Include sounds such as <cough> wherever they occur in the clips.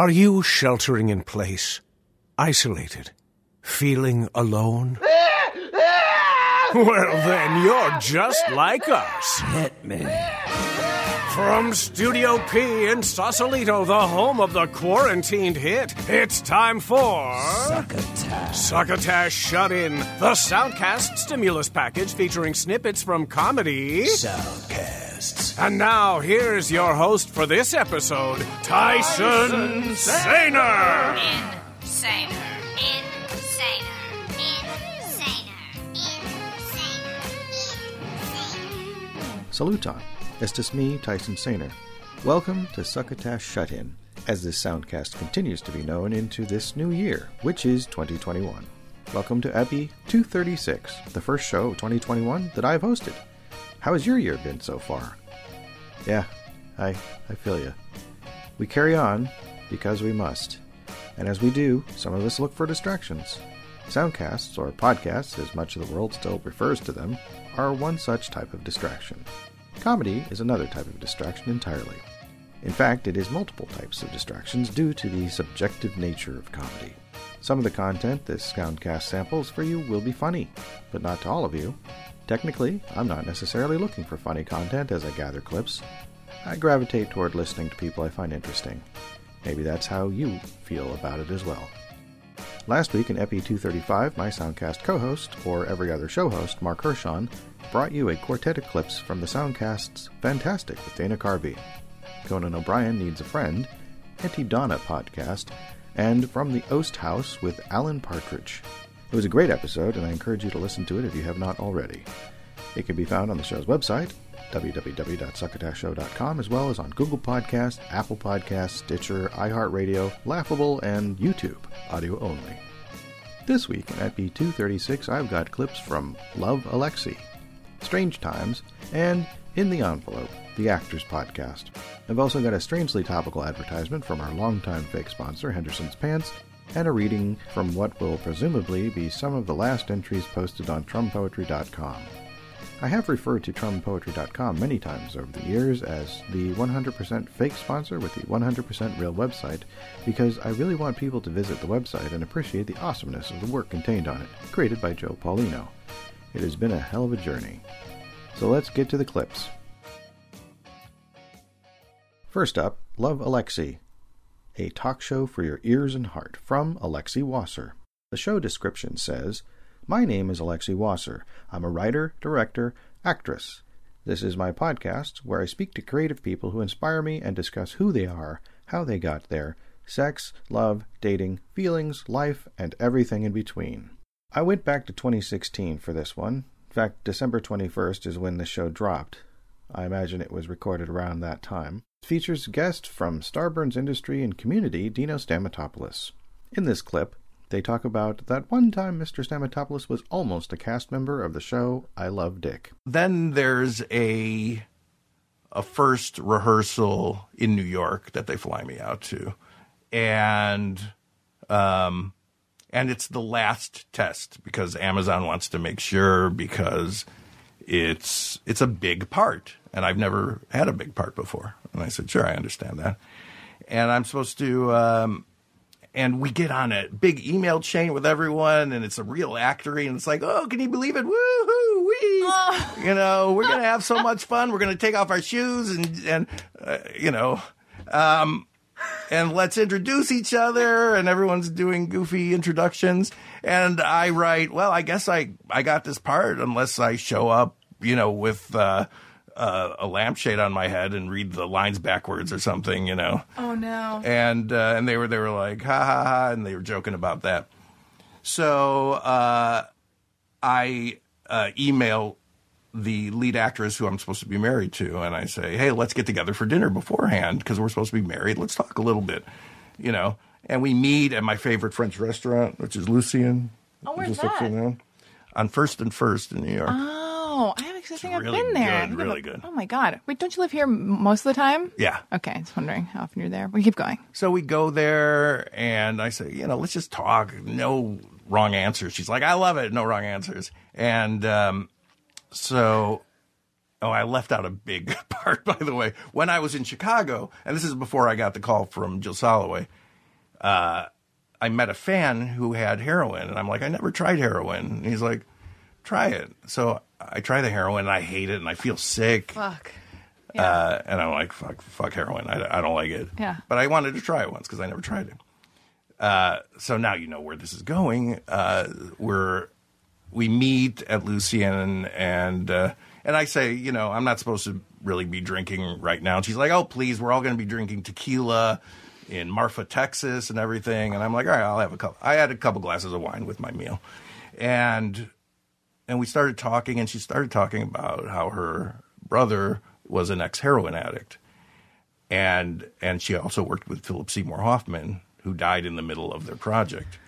Are you sheltering in place, isolated, feeling alone? <laughs> well, then you're just like us. Hit me. From Studio P in Sausalito, the home of the quarantined hit, it's time for. Succotash. Succotash Shut In, the Soundcast stimulus package featuring snippets from comedy. Soundcasts. And now, here's your host for this episode, Tyson Saner. Insaner. Insaner. Insaner. Saluton. Estes me, Tyson Saner. Welcome to Succotash Shut In, as this soundcast continues to be known into this new year, which is 2021. Welcome to Epi 236, the first show of 2021 that I've hosted. How has your year been so far? Yeah, I, I feel you. We carry on because we must. And as we do, some of us look for distractions. Soundcasts, or podcasts as much of the world still refers to them, are one such type of distraction. Comedy is another type of distraction entirely. In fact, it is multiple types of distractions due to the subjective nature of comedy. Some of the content this Soundcast samples for you will be funny, but not to all of you. Technically, I'm not necessarily looking for funny content as I gather clips. I gravitate toward listening to people I find interesting. Maybe that's how you feel about it as well. Last week in Epi 235, my Soundcast co host, or every other show host, Mark Hershon, brought you a quartet of clips from the Soundcast's Fantastic with Dana Carvey, Conan O'Brien Needs a Friend, Aunty Donna podcast, and From the Oast House with Alan Partridge. It was a great episode, and I encourage you to listen to it if you have not already. It can be found on the show's website, www.succotashshow.com, as well as on Google Podcasts, Apple Podcasts, Stitcher, iHeartRadio, Laughable, and YouTube, audio only. This week in Epi 236, I've got clips from Love Alexi, Strange Times, and In the Envelope, the Actors Podcast. I've also got a strangely topical advertisement from our longtime fake sponsor, Henderson's Pants, and a reading from what will presumably be some of the last entries posted on trumpoetry.com. I have referred to trumpoetry.com many times over the years as the 100% fake sponsor with the 100% real website because I really want people to visit the website and appreciate the awesomeness of the work contained on it, created by Joe Paulino. It has been a hell of a journey. So let's get to the clips. First up, Love Alexi, a talk show for your ears and heart from Alexi Wasser. The show description says, My name is Alexi Wasser. I'm a writer, director, actress. This is my podcast where I speak to creative people who inspire me and discuss who they are, how they got there, sex, love, dating, feelings, life, and everything in between. I went back to 2016 for this one. In fact, December 21st is when the show dropped. I imagine it was recorded around that time. Features guest from Starburns Industry and Community, Dino Stamatopoulos. In this clip, they talk about that one time Mr. Stamatopoulos was almost a cast member of the show I Love Dick. Then there's a a first rehearsal in New York that they fly me out to, and um, and it's the last test because Amazon wants to make sure because it's it's a big part and I've never had a big part before. And I said, sure, I understand that. And I'm supposed to, um, and we get on a big email chain with everyone, and it's a real actory, and it's like, oh, can you believe it? Woohoo! Wee! Oh. You know, we're gonna have so <laughs> much fun. We're gonna take off our shoes and and uh, you know, um, and let's introduce each other and everyone's doing goofy introductions and i write well i guess i i got this part unless i show up you know with uh, uh, a lampshade on my head and read the lines backwards or something you know Oh no. and uh, and they were they were like ha ha ha and they were joking about that so uh, i uh, email the lead actress who I'm supposed to be married to, and I say, "Hey, let's get together for dinner beforehand because we're supposed to be married. Let's talk a little bit, you know." And we meet at my favorite French restaurant, which is Lucien. Oh, where's that? On First and First in New York. Oh, I actually think I've really been there. good, I think really good. Oh my god. Wait, don't you live here m- most of the time? yeah. Okay, I was wondering how often you're there. We keep going. So we go there, and I say, you know, let's just talk. No wrong answers. She's like, I love it. No wrong answers. And um, so, oh, I left out a big <laughs> part, by the way. When I was in Chicago, and this is before I got the call from Jill Soloway, uh, I met a fan who had heroin, and I'm like, I never tried heroin. And he's like, try it. So I try the heroin, and I hate it, and I feel sick. Fuck. Uh, and I'm like, fuck, fuck heroin. I, I don't like it. Yeah. But I wanted to try it once because I never tried it. Uh, so now you know where this is going. Uh, we're we meet at Lucien and uh, and I say, you know, I'm not supposed to really be drinking right now. And she's like, oh please, we're all going to be drinking tequila in Marfa, Texas, and everything. And I'm like, all right, I'll have a couple. I had a couple glasses of wine with my meal, and and we started talking, and she started talking about how her brother was an ex heroin addict, and and she also worked with Philip Seymour Hoffman, who died in the middle of their project.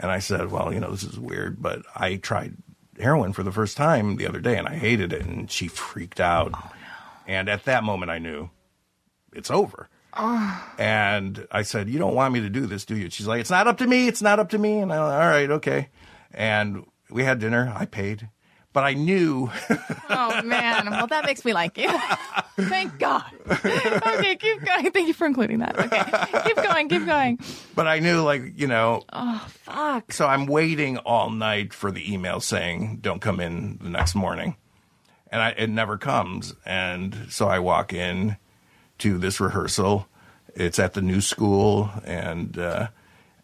And I said, well, you know, this is weird, but I tried heroin for the first time the other day, and I hated it, and she freaked out. Oh, and at that moment, I knew it's over. Ah. And I said, You don't want me to do this, do you? She's like, It's not up to me. It's not up to me. And I, all right, okay. And we had dinner. I paid. But I knew, Oh man. Well, that makes me like you. <laughs> Thank God. Okay, keep going. Thank you for including that. Okay, keep going. Keep going. but I knew, like, you know, Oh fuck. so I'm waiting all night for the email saying, Don't come in the next morning. And I, it never comes. And so I walk in to this rehearsal. It's at the new school, and uh,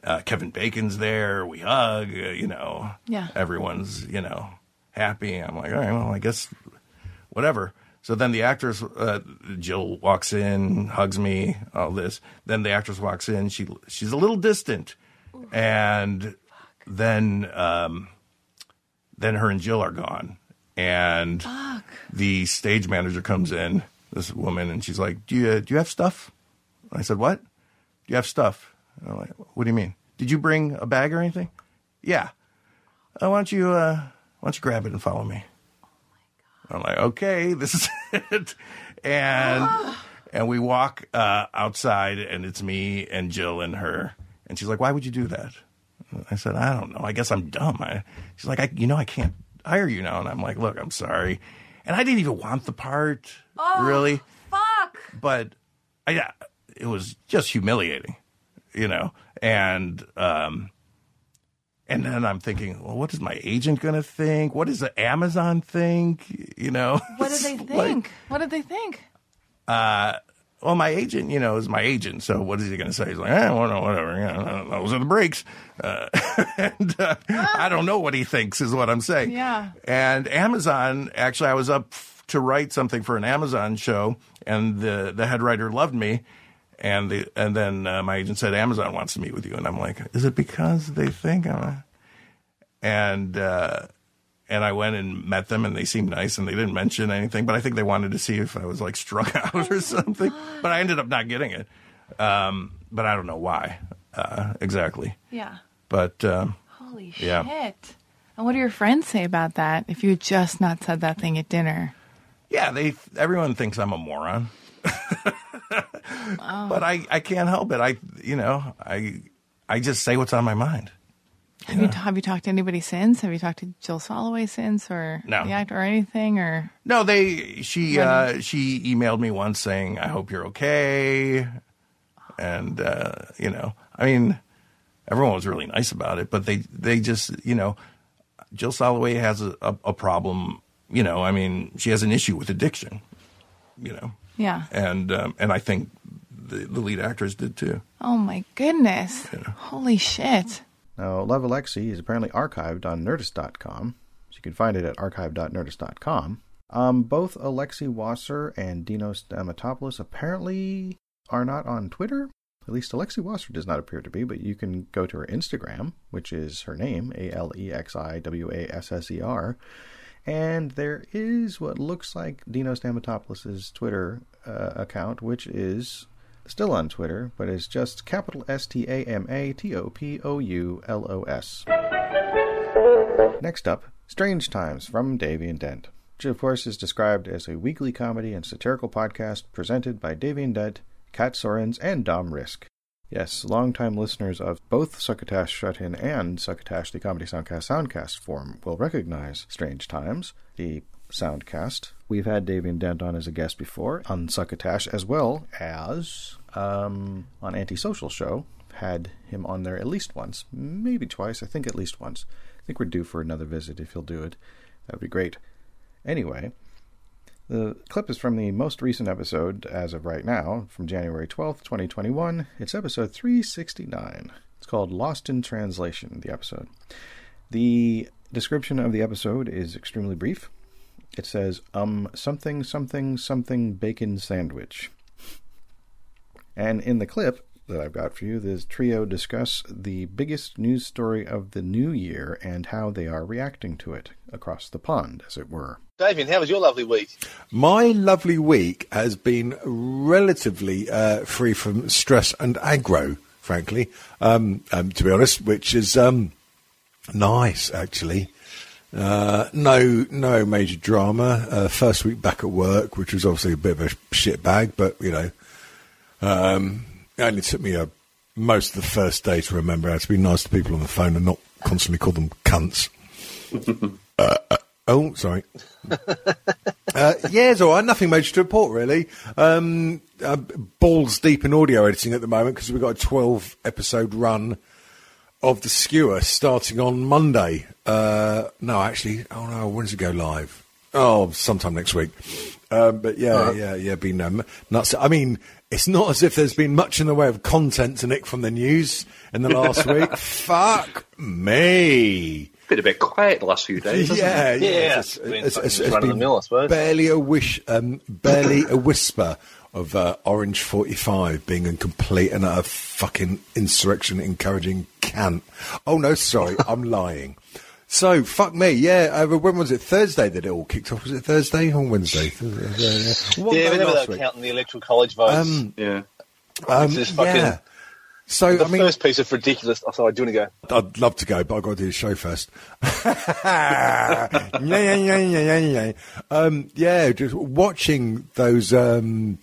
uh, Kevin Bacon's there. We hug, uh, you know. Yeah. Everyone's, you know, happy. I'm like, all right, well, I guess whatever. So then the actress, uh, Jill walks in, hugs me, all this. Then the actress walks in. She she's a little distant, and then um, then her and Jill are gone, and the stage manager comes in, this woman, and she's like, "Do you do you have stuff?" I said, "What? Do you have stuff?" And I'm like, "What do you mean? Did you bring a bag or anything?" Yeah. Uh, why don't you uh, why don't you grab it and follow me? Oh I'm like, okay, <laughs> this is it. And <sighs> and we walk uh, outside, and it's me and Jill and her. And she's like, why would you do that? I said, I don't know. I guess I'm dumb. I, she's like, I, you know, I can't hire you now. And I'm like, look, I'm sorry. And I didn't even want the part, really. Fuck. But I, yeah, it was just humiliating, you know. And um, and then I'm thinking, well, what is my agent going to think? What does the Amazon think? You know. What do <laughs> they Like, think? what did they think? Uh, well, my agent, you know, is my agent. So what is he going to say? He's like, eh, well, no, whatever. You know, those are the breaks. Uh, <laughs> and uh, I don't know what he thinks is what I'm saying. Yeah. And Amazon, actually, I was up f- to write something for an Amazon show, and the the head writer loved me. And the and then uh, my agent said Amazon wants to meet with you, and I'm like, is it because they think I'm? A... And uh, and I went and met them, and they seemed nice, and they didn't mention anything, but I think they wanted to see if I was like struck <laughs> out or something. But I ended up not getting it. Um, but I don't know why uh, exactly. Yeah. But um, Holy Yeah. shit. And what do your friends say about that? If you had just not said that thing at dinner. yeah, they everyone thinks I'm a moron. But I, I can't help it. I you know I I just say what's on my mind. Have you have you talked to anybody since? Have you talked to Jill Soloway since, or No. the actor, or anything, or No, they she uh, she emailed me once saying I hope you're okay, and uh, you know I mean everyone was really nice about it, but they they just you know Jill Soloway has a, a, a problem. You know, I mean she has an issue with addiction. You know, yeah? and um, and I think the, the lead actors did too. Oh my goodness! Holy shit! Now, Love Alexi is apparently archived on Nerdist.com, so you can find it at archive.nerdist.com. Um, both Alexi Wasser and Dino Stamatopoulos apparently are not on Twitter. At least Alexi Wasser does not appear to be, but you can go to her Instagram, which is her name, A L E X I W A S S E R. And there is what looks like Dino Stamatopoulos' Twitter uh, account, which is still on Twitter, but is just capital S T A M A T O P O U L O S. Next up, Strange Times from Davian Dent, which of course is described as a weekly comedy and satirical podcast presented by Davian Dent, Kat Sorens, and Dom Risk. Yes, longtime listeners of both Succotash Shut In and Succotash the Comedy Soundcast Soundcast form will recognize Strange Times, the Soundcast. We've had Davian Dent on as a guest before on Succotash, as well as um, on Antisocial Show, had him on there at least once, maybe twice. I think at least once. I think we're due for another visit if he'll do it. That would be great. Anyway, the clip is from the most recent episode, as of right now, from January 12th, 2021. It's episode 369. It's called Lost in Translation, the episode. The description of the episode is extremely brief. It says, um, something, something, something bacon sandwich. And in the clip that I've got for you, the trio discuss the biggest news story of the new year and how they are reacting to it across the pond, as it were. Damien, how was your lovely week? My lovely week has been relatively uh, free from stress and aggro, frankly, um, um, to be honest, which is um, nice, actually. Uh, no, no major drama. Uh, first week back at work, which was obviously a bit of a shit bag, but you know, um, it only took me a, most of the first day to remember how to be nice to people on the phone and not constantly call them cunts. <laughs> uh, uh, oh, sorry. <laughs> uh, yeah, it's all right. Nothing major to report, really. Um, uh, balls deep in audio editing at the moment because we've got a 12 episode run of The Skewer starting on Monday. Uh, no, actually, oh no, when does it go live? Oh, sometime next week. Um, but yeah, yeah, yeah, been um, nuts. I mean, it's not as if there's been much in the way of content to nick from the news in the last <laughs> week. Fuck me. Been a bit quiet the last few days. hasn't Yeah, it? yeah. Yeah, it's, it's been it's- fucking it's- just it's run the been mill, I suppose. Barely a wish, um, barely a whisper of uh, Orange 45 being a complete and utter fucking insurrection encouraging cant. Oh no, sorry, <laughs> I'm lying. So fuck me, yeah. Uh, when was it? Thursday that it all kicked off. Was it Thursday or Wednesday? <laughs> What yeah, whenever they're week? counting the electoral college votes. Um, Yeah. um, fucking- yeah. So the I mean, first piece of ridiculous. Oh, sorry, do you want to go? I'd love to go, but I've got to do the show first. <laughs> yeah, yeah, yeah, yeah, yeah, yeah. Um, yeah, just watching those. Um,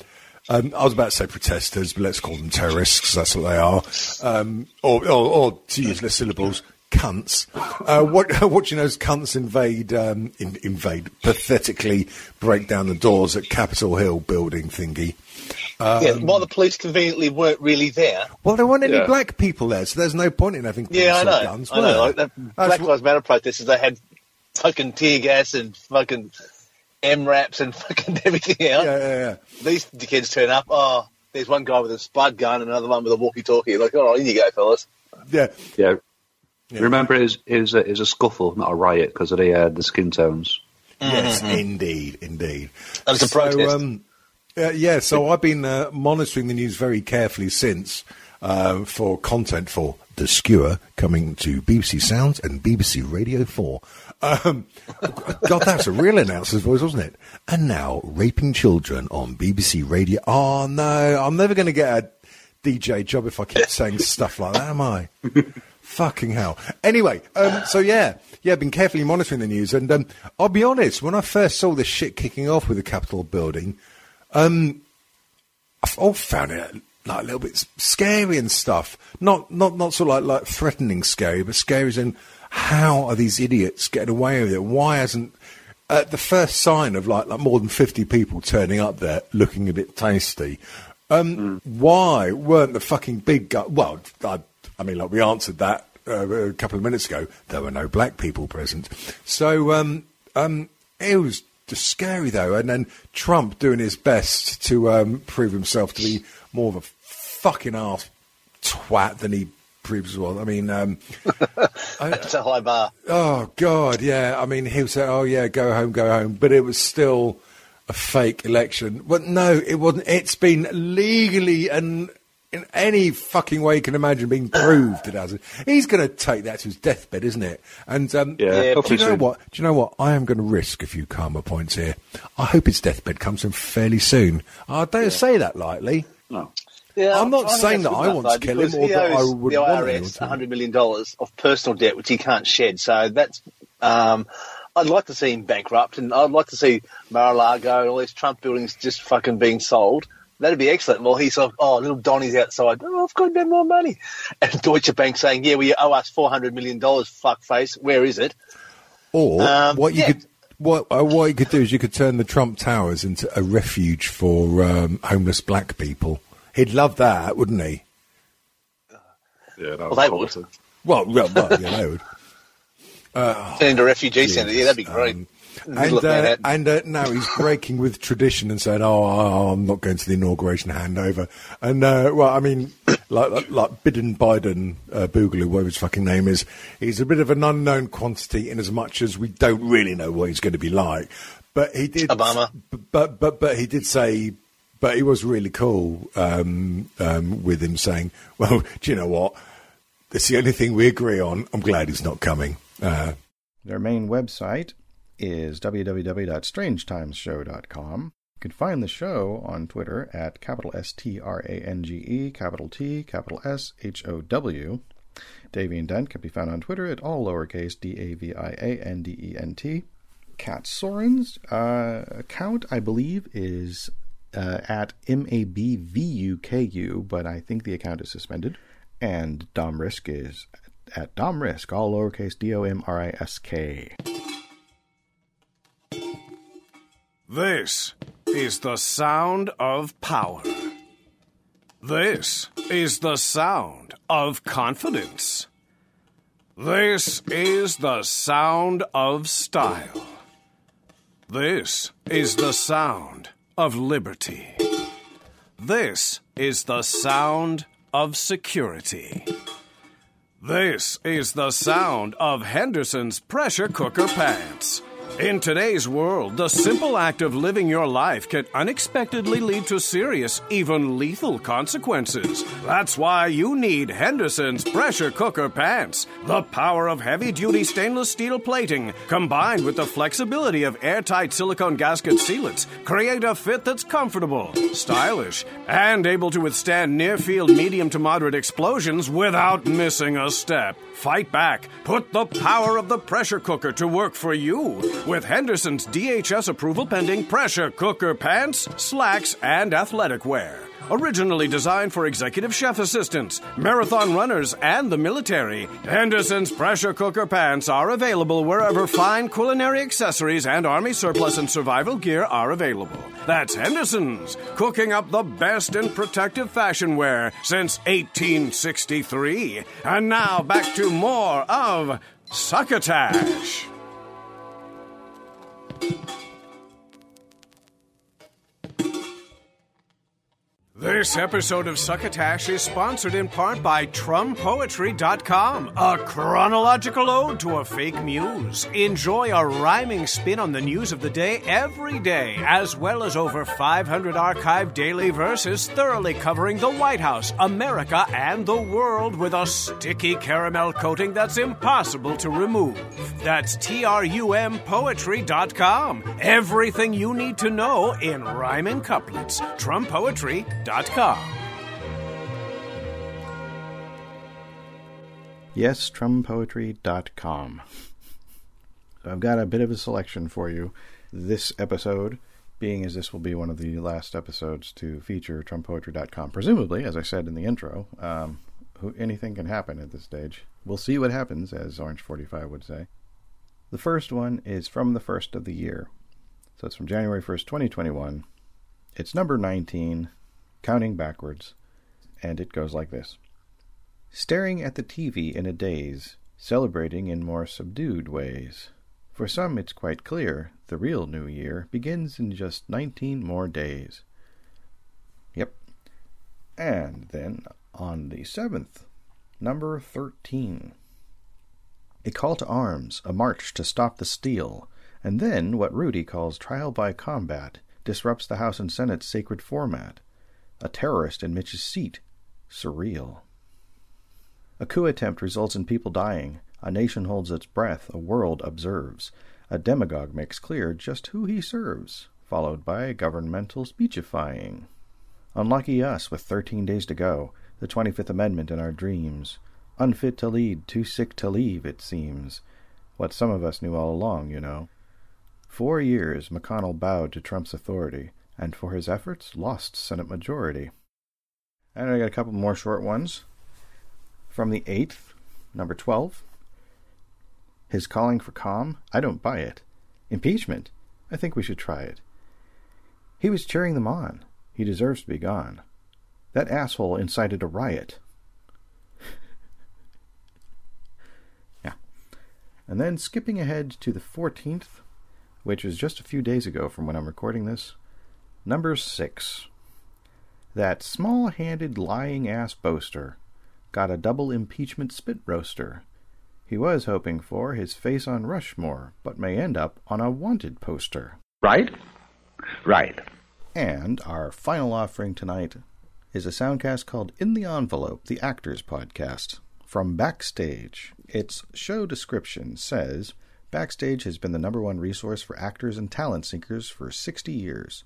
um, I was about to say protesters, but let's call them terrorists 'cause that's what they are. Um, or, or, or to use less syllables, cunts. Uh, what, <laughs> watching those cunts invade, um, in, invade, pathetically break down the doors at Capitol Hill building thingy. yeah, while the police conveniently weren't really there. Well, there weren't any Yeah. black people there, so there's no point in having Yeah, I police or know. guns. I know. Like that Black Lives Matter protesters, they had fucking tear gas and fucking MRAPs and <laughs> fucking everything else. yeah, yeah, yeah. These kids turn up. Oh, there's one guy with a spud gun and another one with a walkie-talkie. Like, all right, in you go, fellas. Yeah, Yeah. Remember, it was, it, was a, a scuffle, not a riot, because of the, uh, the skin tones. yes, indeed, indeed. And it's a protest. um, uh, yeah, so I've been uh, monitoring the news very carefully since uh, for content for The Skewer coming to BBC Sounds and BBC Radio 4. Um, <laughs> God, that's a real announcer's voice, wasn't it? And now, Raping Children on BBC Radio. Oh, no, I'm never going to get a DJ job if I keep saying stuff like that, am I? <laughs> Fucking hell. Anyway, um, so yeah, yeah, I've been carefully monitoring the news, and um, I'll be honest, when I first saw this shit kicking off with the Capitol building, um, I all found it like a little bit scary and stuff. Not, not, not sort of like, like threatening scary, but scary as in how are these idiots getting away with it? Why hasn't at the first sign of like, like more than 50 people turning up there looking a bit tasty, um, why weren't the fucking big guy? Well, I, I mean, like we answered that uh, a couple of minutes ago. There were no black people present, so um, um, it was just scary though. And then Trump doing his best to um, prove himself to be more of a fucking ass twat than he previously was. I mean, um, <laughs> It's a high bar. Oh God, yeah. I mean, he would say, "Oh yeah, go home, go home," but it was still a fake election. But no, it wasn't. It's been legally and in any fucking way you can imagine being proved it hasn't. He's going to take that to his deathbed, isn't it? And um, Yeah, Yeah, do you know soon. what? Do you know what? I am going to risk a few karma points here. I hope his deathbed comes in fairly soon. I don't say that lightly. No. Yeah, I'm not I think saying that I want to kill him or he that I owes would the want anyone IRS to. $100 million of personal debt, which he can't shed. So that's. Um, I'd like to see him bankrupt, and I'd like to see Mar-a-Lago and all these Trump buildings just fucking being sold. That'd be excellent. Well, he's like, oh, little Donny's outside. Oh, I've got a bit more money. <laughs> And Deutsche Bank saying, yeah, well, you owe us $400 million, fuckface. Where is it? Or Um, what you yeah. could what uh, what you could do is you could turn the Trump Towers into a refuge for um, homeless black people. He'd love that, wouldn't he? Yeah, no, Well, they would. quality. Well, well, well yeah, they would. <laughs> Turn into a refugee centre. Yeah, that'd be great. Middle And uh, and uh, now he's breaking with tradition and saying, "Oh, I- I'm not going to the inauguration handover." And uh, well, I mean, <coughs> like like, like Biden Biden uh, Boogaloo, whatever his fucking name is, he's a bit of an unknown quantity in as much as we don't really know what he's going to be like. But he did Obama. But but but he did say. But he was really cool um, um, with him saying, <laughs> "Well, do you know what? That's the only thing we agree on. I'm glad he's not coming." Uh, Their main website is www.strangetimesshow.com. You can find the show on Twitter at capital S T R A N G E, capital T, capital S H O W. Davian Dent can be found on Twitter at all lowercase D A V I A N D E N T. Kat Soren's uh, account, I believe, is uh, at M A B V U K U, but I think the account is suspended. And Dom Risk is at Dom Risk, all lowercase D O M R I S K. This is the sound of power. This is the sound of confidence. This is the sound of style. This is the sound of liberty. This is the sound of security. This is the sound of Henderson's pressure cooker pants. In today's world, the simple act of living your life can unexpectedly lead to serious, even lethal consequences. That's why you need Henderson's pressure cooker pants. The power of heavy duty stainless steel plating, combined with the flexibility of airtight silicone gasket sealants, create a fit that's comfortable, stylish, and able to withstand near field medium to moderate explosions without missing a step. Fight back. Put the power of the pressure cooker to work for you with Henderson's DHS approval pending pressure cooker pants, slacks, and athletic wear. Originally designed for executive chef assistants, marathon runners, and the military, Henderson's pressure cooker pants are available wherever fine culinary accessories and army surplus and survival gear are available. That's Henderson's, cooking up the best in protective fashion wear since 1863. And now back to more of Succotash. Thank you. This episode of Succotash is sponsored in part by TrumPoetry.com, a chronological ode to a fake muse. Enjoy a rhyming spin on the news of the day every day, as well as over 500 archived daily verses thoroughly covering the White House, America, and the world with a sticky caramel coating that's impossible to remove. That's TRUMPoetry.com. Everything you need to know in rhyming couplets. TrumPoetry.com. Yes, trumpoetry.com. So I've got a bit of a selection for you this episode, being as this will be one of the last episodes to feature trumpoetry.com. Presumably, as I said in the intro, um, who, anything can happen at this stage. We'll see what happens, as Orange 45 would say. The first one is from the first of the year. So it's from January 1st, 2021. It's number 19, counting backwards, and it goes like this Staring at the TV in a daze, celebrating in more subdued ways. For some, it's quite clear the real New Year begins in just 19 more days. Yep. And then on the 7th, number 13. A call to arms, a march to stop the steal, and then what Rudy calls trial by combat disrupts the House and Senate's sacred format. A terrorist in Mitch's seat. Surreal. A coup attempt results in people dying. A nation holds its breath. A world observes. A demagogue makes clear just who he serves, followed by governmental speechifying. Unlucky us with thirteen days to go. The 25th Amendment in our dreams. Unfit to lead, too sick to leave, it seems. What some of us knew all along, you know. Four years McConnell bowed to Trump's authority, and for his efforts lost Senate majority. And I got a couple more short ones. From the 8th, number 12. His calling for calm? I don't buy it. Impeachment? I think we should try it. He was cheering them on. He deserves to be gone. That asshole incited a riot. <laughs> yeah. And then skipping ahead to the 14th, which is just a few days ago from when I'm recording this, number 6. That small handed lying ass boaster got a double impeachment spit roaster. He was hoping for his face on Rushmore, but may end up on a wanted poster. Right? Right. And our final offering tonight is a soundcast called In the Envelope, the Actors Podcast. From Backstage, its show description says Backstage has been the number one resource for actors and talent seekers for 60 years.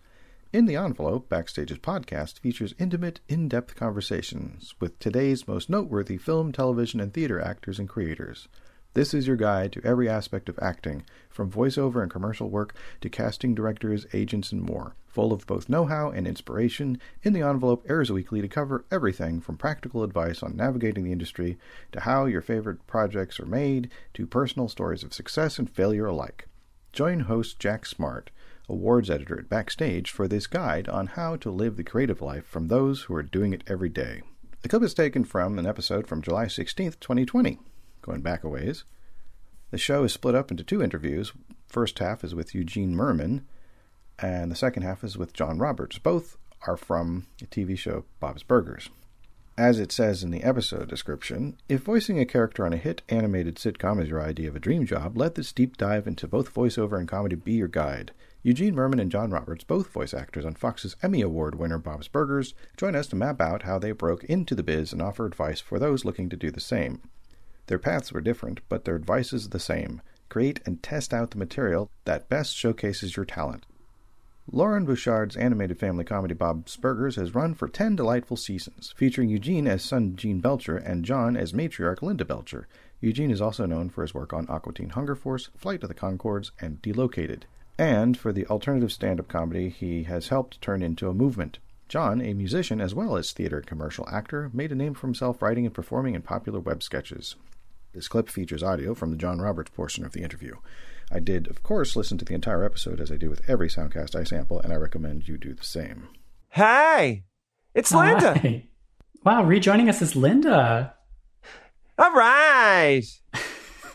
In the Envelope, Backstage's podcast features intimate, in depth conversations with today's most noteworthy film, television, and theater actors and creators. This is your guide to every aspect of acting, from voiceover and commercial work to casting directors, agents, and more. Full of both know how and inspiration, In the Envelope airs weekly to cover everything from practical advice on navigating the industry to how your favorite projects are made to personal stories of success and failure alike. Join host Jack Smart, awards editor at Backstage, for this guide on how to live the creative life from those who are doing it every day. The clip is taken from an episode from July 16th, 2020 going back a ways. The show is split up into two interviews. First half is with Eugene Mirman, and the second half is with John Roberts. Both are from the TV show Bob's Burgers. As it says in the episode description, if voicing a character on a hit animated sitcom is your idea of a dream job, let this deep dive into both voiceover and comedy be your guide. Eugene Mirman and John Roberts, both voice actors on Fox's Emmy Award winner Bob's Burgers, join us to map out how they broke into the biz and offer advice for those looking to do the same. Their paths were different, but their advice is the same. Create and test out the material that best showcases your talent. Loren Bouchard's animated family comedy Bob's Burgers has run for 10 delightful seasons, featuring Eugene as son Gene Belcher and John as matriarch Linda Belcher. Eugene is also known for his work on Aqua Teen Hunger Force, Flight of the Conchords, and Delocated, and for the alternative stand up comedy he has helped turn into a movement. John, a musician as well as theater and commercial actor, made a name for himself writing and performing in popular web sketches. This clip features audio from the John Roberts portion of the interview. I did, of course, listen to the entire episode as I do with every soundcast I sample, and I recommend you do the same. Hey, it's Linda. Hi. Wow, rejoining us is Linda. All right. <laughs>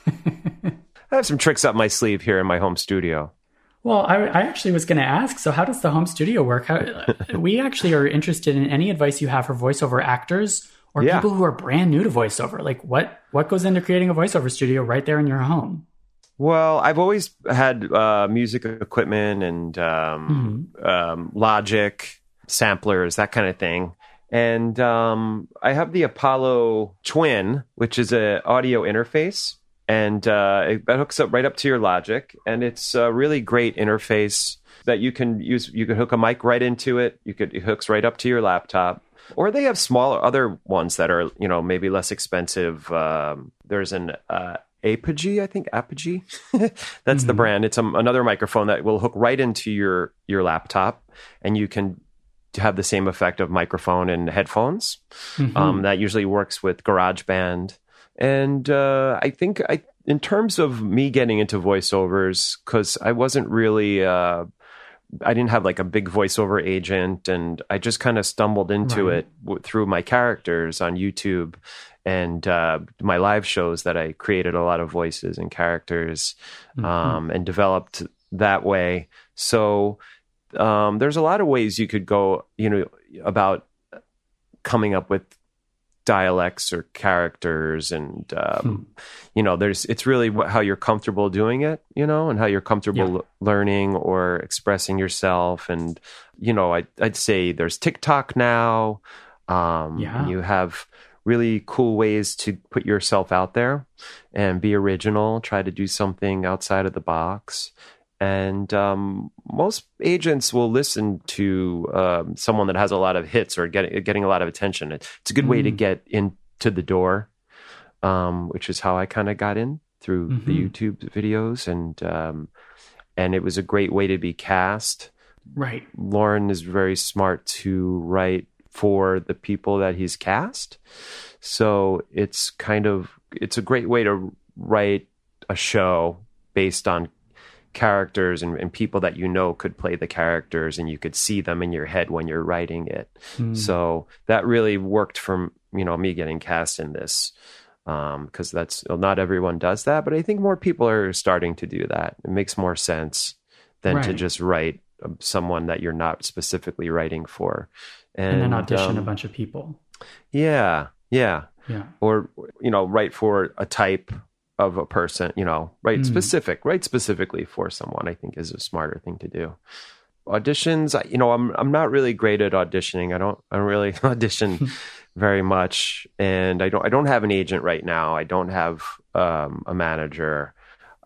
I have some tricks up my sleeve here in my home studio. Well, I, I actually was going to ask. So, how does the home studio work? How, we actually are interested in any advice you have for voiceover actors or Yeah. people who are brand new to voiceover. Like, what what goes into creating a voiceover studio right there in your home? Well, I've always had uh, music equipment and um, um, Logic samplers, that kind of thing. And um, I have the Apollo Twin, which is an audio interface, and uh, it that hooks up right up to your Logic, and it's a really great interface that you can use. You can hook a mic right into it. You could it hooks right up to your laptop, or they have smaller other ones that are you know maybe less expensive. Um, there's an uh, Apogee, I think Apogee. <laughs> That's the brand. It's um, another microphone that will hook right into your your laptop, and you can have the same effect of microphone and headphones. Um, that usually works with GarageBand, and uh, I think I, in terms of me getting into voiceovers, because I wasn't really. Uh, I didn't have like a big voiceover agent, and I just kind of stumbled into Right. it w- through my characters on YouTube and uh, my live shows that I created a lot of voices and characters um, and developed that way. So um, there's a lot of ways you could go, you know, about coming up with dialects or characters and um, you know there's it's really how you're comfortable doing it you know and how you're comfortable Yeah. l- learning or expressing yourself. And you know I, i'd say there's tiktok now. Um, Yeah. you have really cool ways to put yourself out there and be original. Try to do something outside of the box and um, most agents will listen to um, someone that has a lot of hits or getting getting a lot of attention. It's a good way to get into the door, um, which is how I kind of got in through the Mhm. YouTube videos, and um, and it was a great way to be cast. Right. Loren is very smart to write for the people that he's cast. So it's kind of it's a great way to write a show based on characters and, and people that you know could play the characters and you could see them in your head when you're writing it. Hmm. So that really worked from, you know, me getting cast in this. because that's not everyone does that. But I think more people are starting to do that. It makes more sense than to just write um, someone that you're not specifically writing for, And, then audition a um, bunch of people. Yeah, yeah, Yeah. or you know, write for a type of a person. You know, write Mhm. specific, write specifically for someone. I think is a smarter thing to do. Auditions, you know, I'm I'm not really great at auditioning. I don't I don't really <laughs> audition very much, and I don't I don't have an agent right now. I don't have um, a manager.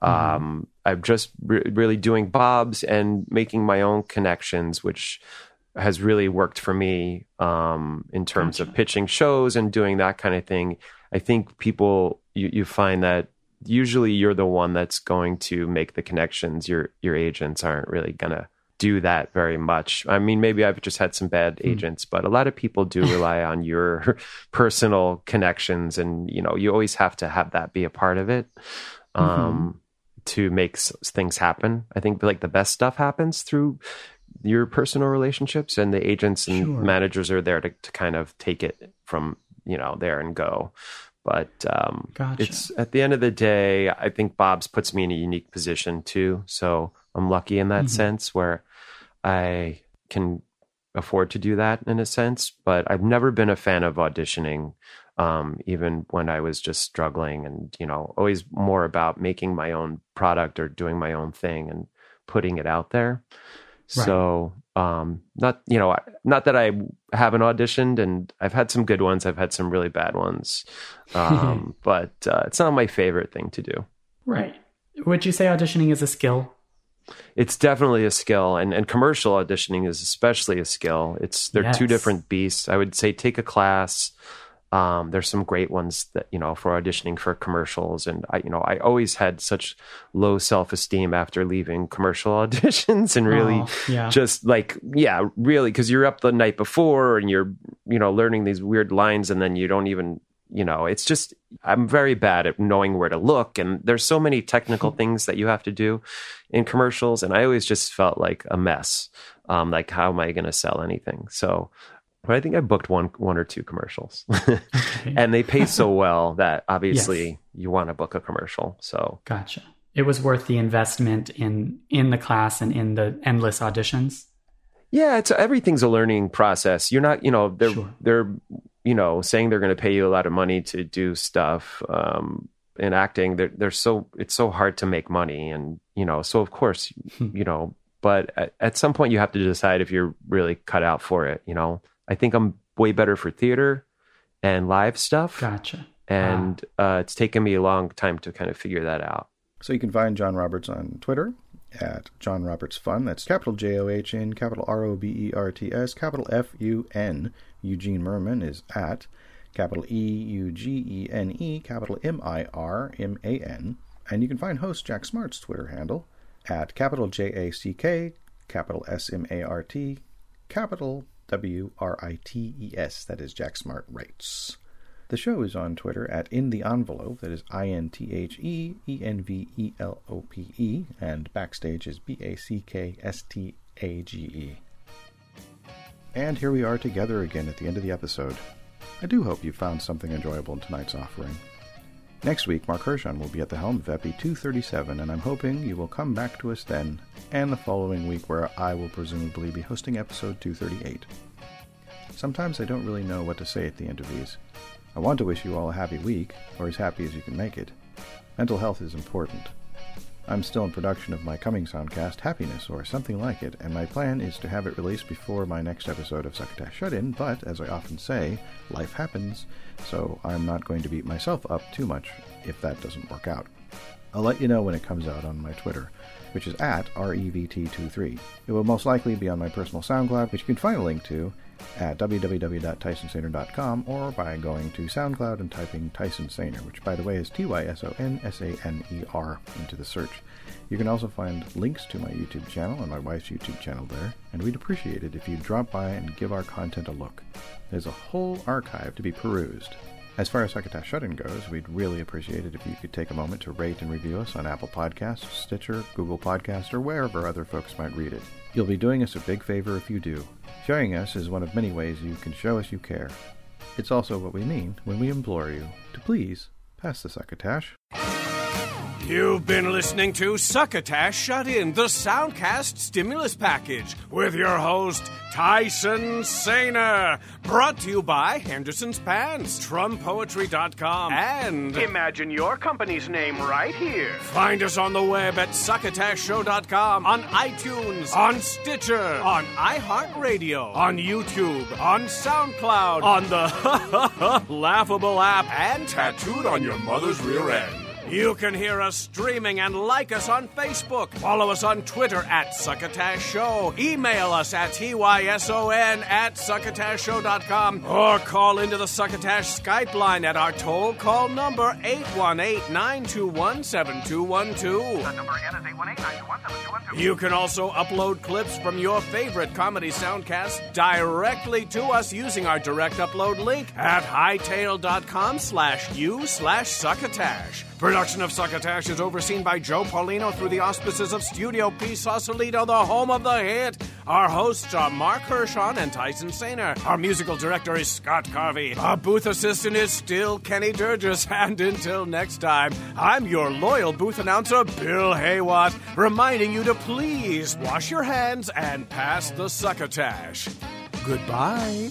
Um, I'm just re- really doing bobs and making my own connections, which has really worked for me um, in terms of pitching shows and doing that kind of thing. I think people you, you find that usually you're the one that's going to make the connections. Your your agents aren't really gonna do that very much. I mean, maybe I've just had some bad agents, but a lot of people do rely on your <laughs> personal connections, and you know, you always have to have that be a part of it um, to make s- things happen. I think like the best stuff happens through your personal relationships, and the agents and Sure. managers are there to, to kind of take it from you know there and go. But um, Gotcha. it's at the end of the day, I think Bob's puts me in a unique position too. So I'm lucky in that Mhm. sense where I can afford to do that in a sense. But I've never been a fan of auditioning, um, even when I was just struggling and, you know, always more about making my own product or doing my own thing and putting it out there. Right. So, um, not, you know, not that I haven't auditioned and I've had some good ones, I've had some really bad ones. Um, <laughs> but uh, it's not my favorite thing to do. Right. Would you say auditioning is a skill? It's definitely a skill, and, and commercial auditioning is especially a skill. It's they're two different beasts. I would say take a class. Um, there's some great ones that you know for auditioning for commercials, and I you know I always had such low self esteem after leaving commercial <laughs> auditions, and really Oh, yeah. just like yeah, really because you're up the night before and you're you know learning these weird lines, and then you don't even you know it's just i'm very bad at knowing where to look. And there's so many technical <laughs> things that you have to do in commercials. And i always just felt like a mess um, like how am i going to sell anything? So but i think i booked one one or two commercials <laughs> and they pay so well that <laughs> obviously Yes. you want to book a commercial so Gotcha. It was worth the investment in in the class and in the endless auditions. Yeah, it's everything's a learning process. You're not, you know, they're Sure. they're, you know, saying they're going to pay you a lot of money to do stuff um, in acting. They're they're so it's so hard to make money, and you know, so of course, you know, but at, at some point you have to decide if you're really cut out for it. You know, I think I'm way better for theater and live stuff, Gotcha. and uh, it's taken me a long time to kind of figure that out. So you can find John Roberts on Twitter at John Roberts Fun. That's capital J O H N, capital R O B E R T S, capital F U N. Eugene Mirman is at capital E U G E N E, capital M I R M A N. And you can find host Jack Smart's Twitter handle at capital J A C K, capital S M A R T, capital W R I T E S. That is Jack Smart Writes. The show is on Twitter at In the Envelope, that is I N T H E E N V E L O P E, and Backstage is B A C K S T A G E. And here we are together again at the end of the episode. I do hope you found something enjoyable in tonight's offering. Next week, Mark Hershon will be at the helm of Epi 237, and I'm hoping you will come back to us then, and the following week, where I will presumably be hosting episode 238. Sometimes I don't really know what to say at the end of these. I want to wish you all a happy week, or as happy as you can make it. Mental health is important. I'm still in production of my coming soundcast, Happiness, or something like it, and my plan is to have it released before my next episode of Succotash Shut In, but, as I often say, life happens, so I'm not going to beat myself up too much if that doesn't work out. I'll let you know when it comes out on my Twitter, which is at E REVT23. It will most likely be on my personal SoundCloud, which you can find a link to at www.tysonsaner.com or by going to SoundCloud and typing Tyson Saner, which by the way is T Y S O N S A N E R into the search. You can also find links to my YouTube channel and my wife's YouTube channel there, and we'd appreciate it if you'd drop by and give our content a look. There's a whole archive to be perused. As far as Succotash Shut-In goes, we'd really appreciate it if you could take a moment to rate and review us on Apple Podcasts, Stitcher, Google Podcasts, or wherever other folks might read it. You'll be doing us a big favor if you do. Sharing us is one of many ways you can show us you care. It's also what we mean when we implore you to please Pass the succotash. You've been listening to Succotash Shut In, the Soundcast Stimulus Package, with your host, Tyson Saner. Brought to you by Henderson's Pants, TrumPoetry.com, and Imagine your company's name right here. find us on the web at succotashshow.com, on iTunes, on Stitcher, on iHeartRadio, on YouTube, on SoundCloud, on the <laughs> laughable app, and tattooed on your mother's rear end. You can hear us streaming and like us on Facebook. Follow us on Twitter at Succotash Show. Email us at TYSON at succotashshow.com or call into the Succotash Skype line at our toll call number 818-921-7212. Number again is 818-921-7212. You can also upload clips from your favorite comedy soundcast directly to us using our direct upload link at hightail.com slash you slash succotash. Production of Succotash is overseen by Joe Paulino through the auspices of Studio P. Sausalito, the home of the hit. Our hosts are Mark Hershon and Tyson Saner. Our musical director is Scott Carvey. Our booth assistant is still Kenny Durgis. <laughs> And until next time, I'm your loyal booth announcer, Bill Haywatt, reminding you to please wash your hands and pass the succotash. Goodbye.